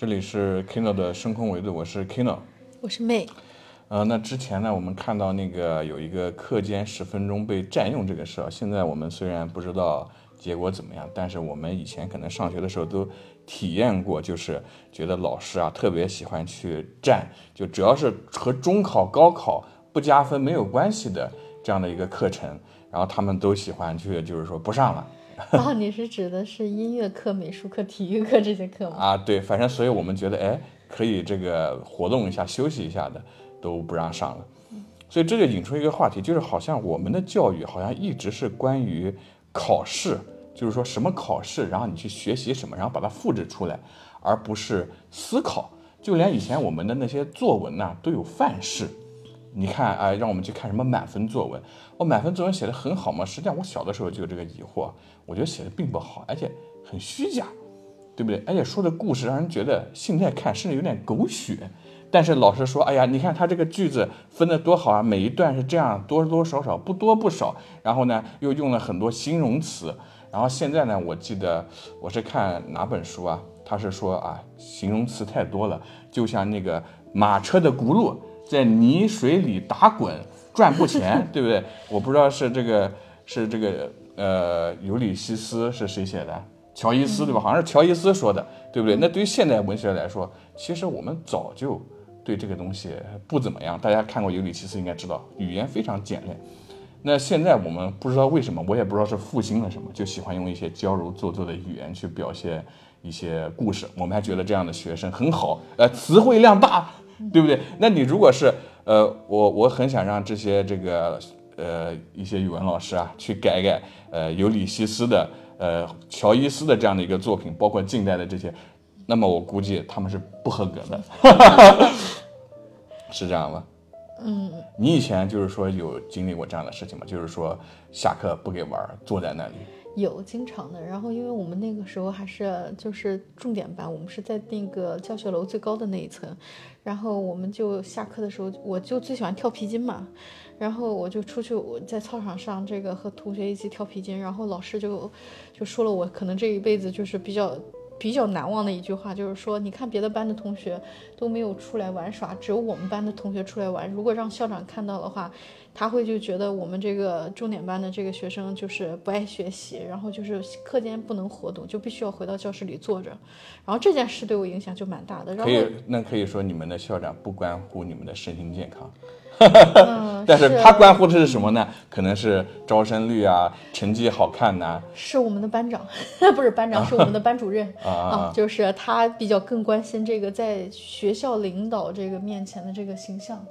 这里是 Kino 的深空维度，我是 Kino。我是妹。呃，那之前呢，我们看到那个有一个课间十分钟被占用这个事儿，现在我们虽然不知道结果怎么样，但是我们以前可能上学的时候都体验过，就是觉得老师啊特别喜欢去占，就只要是和中考、高考不加分没有关系的这样的一个课程，然后他们都喜欢去，就是说不上了。啊，你是指的是音乐课、美术课、体育课这些课吗？啊，对，反正所以我们觉得，哎，可以这个活动一下、休息一下的，都不让上了。所以这就引出一个话题，就是好像我们的教育好像一直是关于考试，就是说什么考试，然后你去学习什么，然后把它复制出来，而不是思考。就连以前我们的那些作文呐，都有范式。你看啊，让我们去看什么满分作文？哦，满分作文写的很好吗？实际上我小的时候就有这个疑惑，我觉得写的并不好，而且很虚假，对不对？而且说的故事让人觉得现在看甚至有点狗血。但是老师说，哎呀，你看他这个句子分的多好啊，每一段是这样，多多少少，不多不少。然后呢，又用了很多形容词。然后现在呢，我记得我是看哪本书啊？他是说啊，形容词太多了，就像那个马车的轱辘在泥水里打滚赚不钱，对不对？我不知道是这个是这个呃，尤里西斯是谁写的？乔伊斯对吧？好像是乔伊斯说的，对不对？那对于现代文学来说，其实我们早就。对这个东西不怎么样，大家看过《尤里西斯》应该知道，语言非常简练。那现在我们不知道为什么，我也不知道是复兴了什么，就喜欢用一些娇柔做作的语言去表现一些故事。我们还觉得这样的学生很好，呃，词汇量大，对不对？那你如果是呃，我我很想让这些这个呃一些语文老师啊去改改呃尤里西斯的呃乔伊斯的这样的一个作品，包括近代的这些。那么我估计他们是不合格的，是这样吗？嗯，你以前就是说有经历过这样的事情吗？就是说下课不给玩，坐在那里。有经常的，然后因为我们那个时候还是就是重点班，我们是在那个教学楼最高的那一层，然后我们就下课的时候，我就最喜欢跳皮筋嘛，然后我就出去我在操场上这个和同学一起跳皮筋，然后老师就就说了我可能这一辈子就是比较。比较难忘的一句话就是说，你看别的班的同学都没有出来玩耍，只有我们班的同学出来玩。如果让校长看到的话，他会就觉得我们这个重点班的这个学生就是不爱学习，然后就是课间不能活动，就必须要回到教室里坐着。然后这件事对我影响就蛮大的。可以，那可以说你们的校长不关乎你们的身心健康。但是他关乎的是什么呢？可能是招生率啊，成绩好看呐。是我们的班长，不是班长，是我们的班主任 啊，就是他比较更关心这个在学校领导这个面前的这个形象。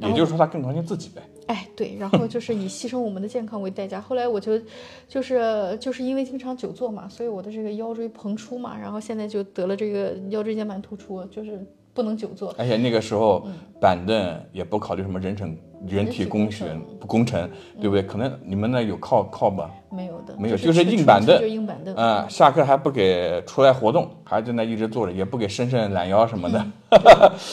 也就是说，他更关心自己呗。哎，对，然后就是以牺牲我们的健康为代价。后来我就，就是就是因为经常久坐嘛，所以我的这个腰椎膨出嘛，然后现在就得了这个腰椎间盘突出，就是。不能久坐，而且那个时候板凳也不考虑什么人程。人体工学工程，对不对？可能你们那有靠靠吧？没有的，没有，就是硬板凳，就硬板凳。啊，下课还不给出来活动，还在那一直坐着，也不给伸伸懒腰什么的。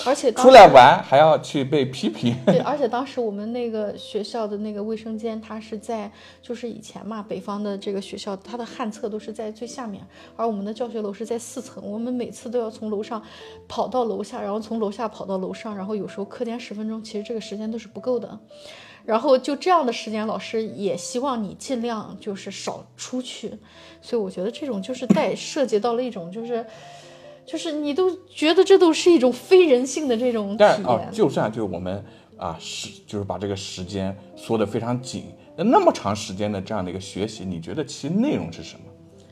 而且出来玩还要去被批评。对，而且当时我们那个学校的那个卫生间，它是在就是以前嘛，北方的这个学校，它的旱厕都是在最下面，而我们的教学楼是在四层，我们每次都要从楼上跑到楼下，然后从楼下跑到楼上，然后有时候课间十分钟，其实这个时间都是不够的。然后就这样的时间，老师也希望你尽量就是少出去，所以我觉得这种就是带涉及到了一种就是，就是你都觉得这都是一种非人性的这种体验。就算就我们啊时就是把这个时间缩得非常紧，那那么长时间的这样的一个学习，你觉得其内容是什么？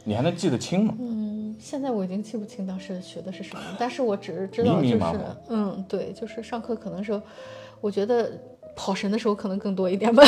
你还能记得清吗？嗯，现在我已经记不清当时学的是什么，但是我只是知道就是嗯对，就是上课可能是我觉得。跑神的时候可能更多一点吧。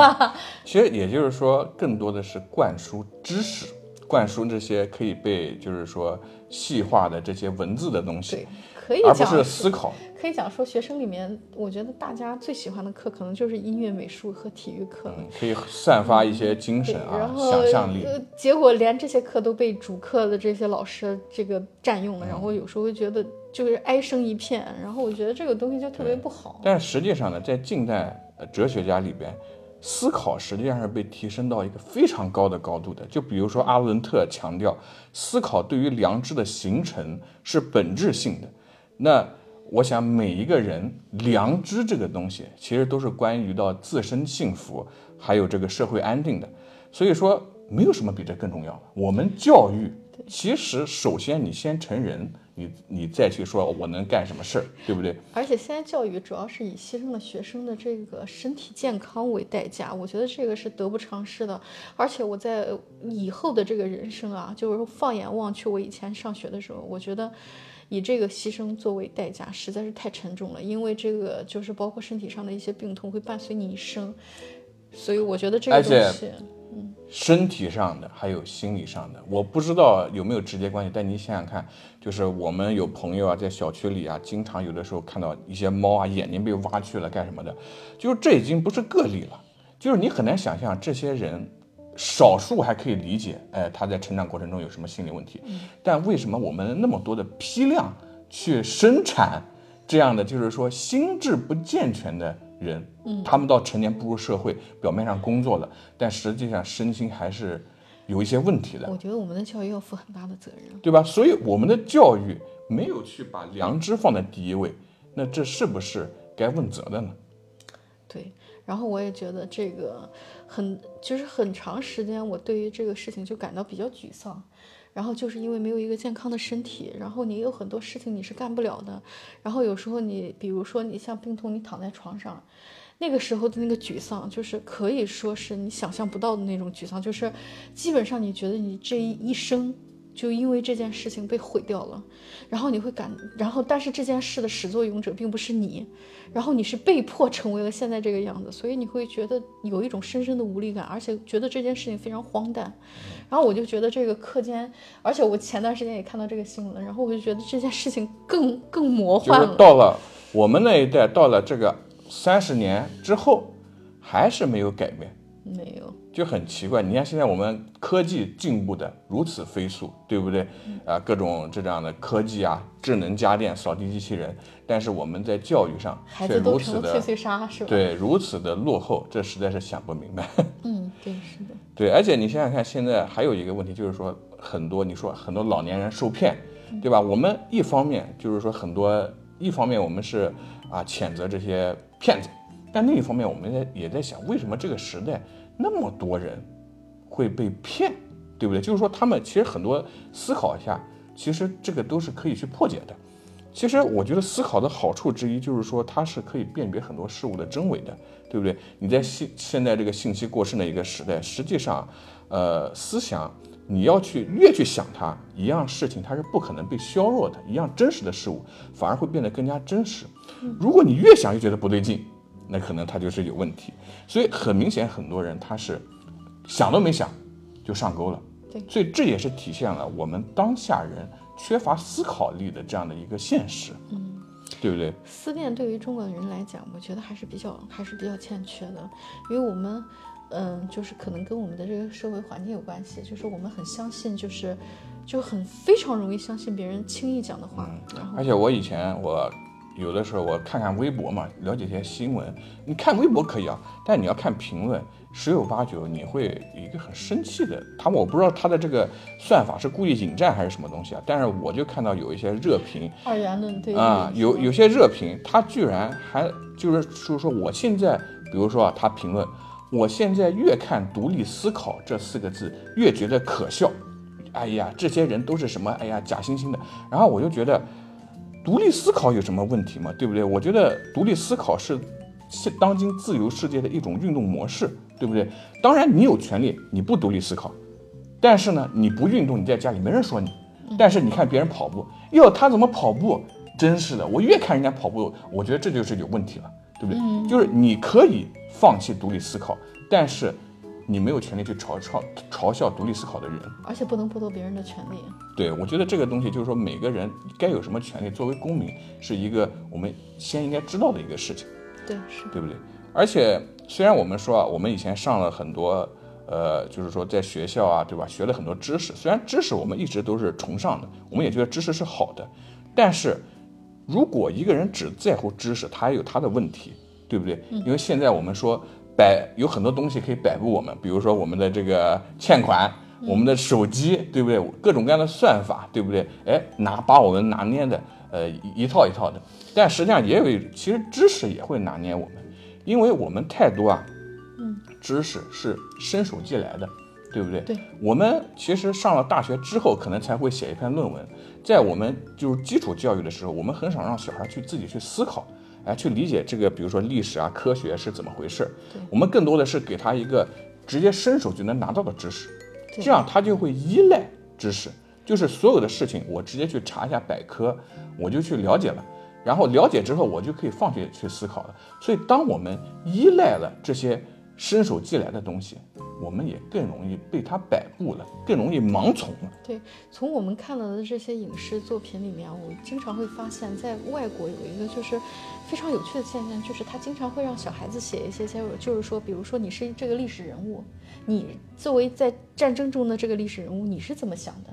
其实也就是说，更多的是灌输知识，灌输这些可以被就是说细化的这些文字的东西。对，可以而不是思考。可以讲说，学生里面，我觉得大家最喜欢的课可能就是音乐、美术和体育课。嗯，可以散发一些精神啊，想象力。结果连这些课都被主课的这些老师这个占用了，然后有时候会觉得。就是哀声一片，然后我觉得这个东西就特别不好。但是实际上呢，在近代哲学家里边，思考实际上是被提升到一个非常高的高度的。就比如说阿伦特强调，思考对于良知的形成是本质性的。那我想每一个人良知这个东西，其实都是关于到自身幸福，还有这个社会安定的。所以说，没有什么比这更重要的。我们教育，其实首先你先成人。你你再去说我能干什么事儿，对不对？而且现在教育主要是以牺牲了学生的这个身体健康为代价，我觉得这个是得不偿失的。而且我在以后的这个人生啊，就是放眼望去，我以前上学的时候，我觉得以这个牺牲作为代价实在是太沉重了，因为这个就是包括身体上的一些病痛会伴随你一生，所以我觉得这个东西。身体上的还有心理上的，我不知道有没有直接关系。但你想想看，就是我们有朋友啊，在小区里啊，经常有的时候看到一些猫啊，眼睛被挖去了干什么的，就是这已经不是个例了。就是你很难想象这些人，少数还可以理解，哎，他在成长过程中有什么心理问题。但为什么我们那么多的批量去生产这样的，就是说心智不健全的？人，嗯，他们到成年步入社会，表面上工作了，但实际上身心还是有一些问题的。我觉得我们的教育要负很大的责任，对吧？所以我们的教育没有去把良知放在第一位，那这是不是该问责的呢？对，然后我也觉得这个很，就是很长时间，我对于这个事情就感到比较沮丧。然后就是因为没有一个健康的身体，然后你有很多事情你是干不了的。然后有时候你，比如说你像病痛，你躺在床上，那个时候的那个沮丧，就是可以说是你想象不到的那种沮丧，就是基本上你觉得你这一生。就因为这件事情被毁掉了，然后你会感，然后但是这件事的始作俑者并不是你，然后你是被迫成为了现在这个样子，所以你会觉得有一种深深的无力感，而且觉得这件事情非常荒诞。然后我就觉得这个课间，而且我前段时间也看到这个新闻，然后我就觉得这件事情更更魔幻了。到了我们那一代，到了这个三十年之后，还是没有改变。没有，就很奇怪。你看现在我们科技进步的如此飞速，对不对？啊，各种这样的科技啊，智能家电、扫地机器人，但是我们在教育上却如此的碎碎沙，是吧？对，如此的落后，这实在是想不明白。嗯，对，是的。对，而且你想想看，现在还有一个问题，就是说很多你说很多老年人受骗，对吧？我们一方面就是说很多，一方面我们是啊谴责这些骗子，但另一方面我们在也在想，为什么这个时代？那么多人会被骗，对不对？就是说，他们其实很多思考一下，其实这个都是可以去破解的。其实我觉得思考的好处之一就是说，它是可以辨别很多事物的真伪的，对不对？你在现现在这个信息过剩的一个时代，实际上，呃，思想你要去越去想它，一样事情它是不可能被削弱的，一样真实的事物反而会变得更加真实。如果你越想越觉得不对劲。那可能他就是有问题，所以很明显，很多人他是想都没想就上钩了。对，所以这也是体现了我们当下人缺乏思考力的这样的一个现实，嗯，对不对？思辨对于中国人来讲，我觉得还是比较还是比较欠缺的，因为我们，嗯，就是可能跟我们的这个社会环境有关系，就是我们很相信，就是就很非常容易相信别人轻易讲的话，而且我以前我。有的时候我看看微博嘛，了解一些新闻。你看微博可以啊，但你要看评论，十有八九你会一个很生气的。他我不知道他的这个算法是故意引战还是什么东西啊，但是我就看到有一些热评，二元论对啊，有有些热评，他居然还就是就是说，我现在比如说啊，他评论，我现在越看“独立思考”这四个字，越觉得可笑。哎呀，这些人都是什么？哎呀，假惺惺的。然后我就觉得。独立思考有什么问题吗？对不对？我觉得独立思考是现当今自由世界的一种运动模式，对不对？当然你有权利你不独立思考，但是呢，你不运动，你在家里没人说你。但是你看别人跑步，哟，他怎么跑步？真是的，我越看人家跑步，我觉得这就是有问题了，对不对？就是你可以放弃独立思考，但是。你没有权利去嘲嘲嘲笑独立思考的人，而且不能剥夺别人的权利。对，我觉得这个东西就是说，每个人该有什么权利，作为公民是一个我们先应该知道的一个事情。对，是对不对？而且虽然我们说啊，我们以前上了很多，呃，就是说在学校啊，对吧，学了很多知识。虽然知识我们一直都是崇尚的，我们也觉得知识是好的，但是如果一个人只在乎知识，他也有他的问题，对不对？因为现在我们说。摆有很多东西可以摆布我们，比如说我们的这个欠款，我们的手机，对不对？各种各样的算法，对不对？哎，拿把我们拿捏的，呃，一套一套的。但实际上也有，其实知识也会拿捏我们，因为我们太多啊，嗯，知识是伸手借来的，对不对？对。我们其实上了大学之后，可能才会写一篇论文，在我们就是基础教育的时候，我们很少让小孩去自己去思考。哎，去理解这个，比如说历史啊、科学是怎么回事？我们更多的是给他一个直接伸手就能拿到的知识，这样他就会依赖知识，就是所有的事情我直接去查一下百科，我就去了解了，然后了解之后我就可以放学去思考了。所以，当我们依赖了这些伸手借来的东西。我们也更容易被他摆布了，更容易盲从了。对，从我们看到的这些影视作品里面，我经常会发现，在外国有一个就是非常有趣的现象，就是他经常会让小孩子写一些，就是说，比如说你是这个历史人物，你作为在战争中的这个历史人物，你是怎么想的？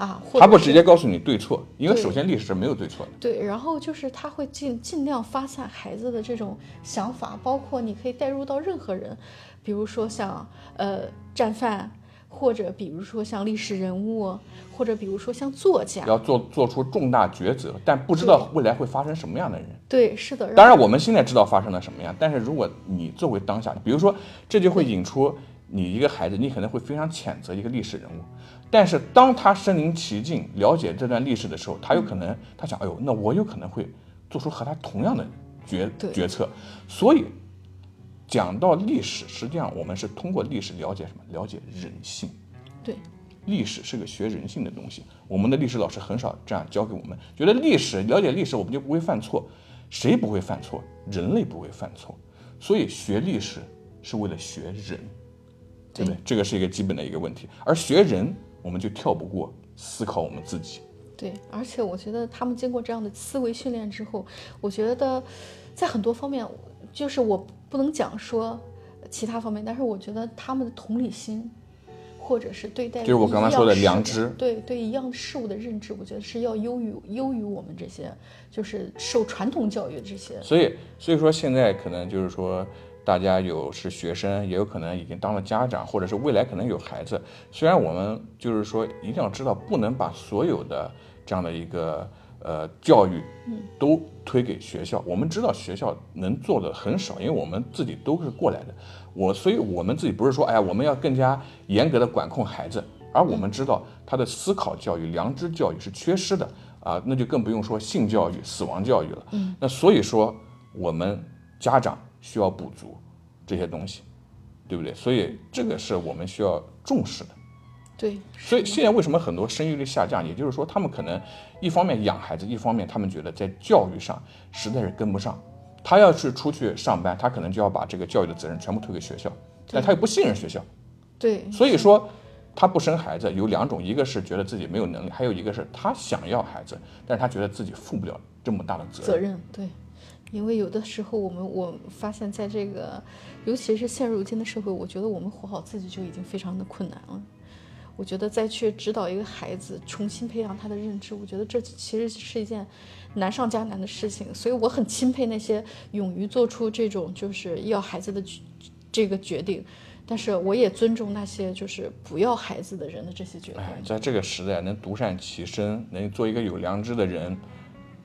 啊，他不直接告诉你对错，因为首先历史是没有对错的。对，然后就是他会尽尽量发散孩子的这种想法，包括你可以带入到任何人。比如说像呃战犯，或者比如说像历史人物，或者比如说像作家，要做做出重大抉择，但不知道未来会发生什么样的人。对，是的。当然我们现在知道发生了什么样，但是如果你作为当下，比如说这就会引出你一个孩子，你可能会非常谴责一个历史人物，但是当他身临其境了解这段历史的时候，他有可能他想，哎呦，那我有可能会做出和他同样的决决策，所以。讲到历史，实际上我们是通过历史了解什么？了解人性。对，历史是个学人性的东西。我们的历史老师很少这样教给我们，觉得历史了解历史，我们就不会犯错。谁不会犯错？人类不会犯错。所以学历史是为了学人，对不对？这个是一个基本的一个问题。而学人，我们就跳不过思考我们自己。对，而且我觉得他们经过这样的思维训练之后，我觉得在很多方面，就是我。不能讲说其他方面，但是我觉得他们的同理心，或者是对待就是我刚才说的良知，对对一样事物的认知，我觉得是要优于优于我们这些就是受传统教育的这些。所以所以说现在可能就是说大家有是学生，也有可能已经当了家长，或者是未来可能有孩子。虽然我们就是说一定要知道，不能把所有的这样的一个。呃，教育都推给学校。我们知道学校能做的很少，因为我们自己都是过来的。我，所以我们自己不是说，哎呀，我们要更加严格的管控孩子，而我们知道他的思考教育、良知教育是缺失的啊，那就更不用说性教育、死亡教育了。嗯，那所以说我们家长需要补足这些东西，对不对？所以这个是我们需要重视的。对，所以现在为什么很多生育率下降？也就是说，他们可能一方面养孩子，一方面他们觉得在教育上实在是跟不上。他要是出去上班，他可能就要把这个教育的责任全部推给学校，但他又不信任学校。对，所以说他不生孩子有两种，一个是觉得自己没有能力，还有一个是他想要孩子，但是他觉得自己负不了这么大的责任。责任对，因为有的时候我们我发现，在这个尤其是现如今的社会，我觉得我们活好自己就已经非常的困难了。我觉得再去指导一个孩子，重新培养他的认知，我觉得这其实是一件难上加难的事情。所以我很钦佩那些勇于做出这种就是要孩子的这个决定，但是我也尊重那些就是不要孩子的人的这些决定。在这个时代，能独善其身，能做一个有良知的人，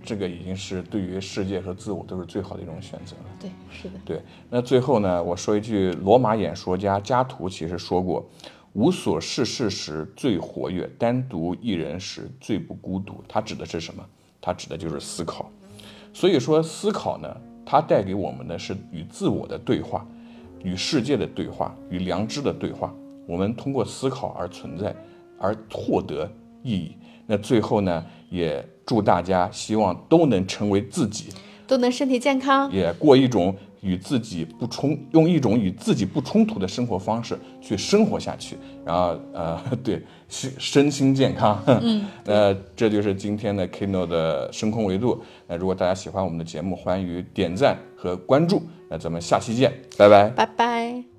这个已经是对于世界和自我都是最好的一种选择了。对，是的。对，那最后呢，我说一句，罗马演说家加图其实说过。无所事事时最活跃，单独一人时最不孤独。它指的是什么？它指的就是思考。所以说，思考呢，它带给我们的是与自我的对话，与世界的对话，与良知的对话。我们通过思考而存在，而获得意义。那最后呢，也祝大家希望都能成为自己，都能身体健康，也过一种。与自己不冲，用一种与自己不冲突的生活方式去生活下去，然后呃，对，身身心健康。嗯，呃，这就是今天的 Kino 的深空维度。那如果大家喜欢我们的节目，欢迎点赞和关注。那咱们下期见，拜拜，拜拜。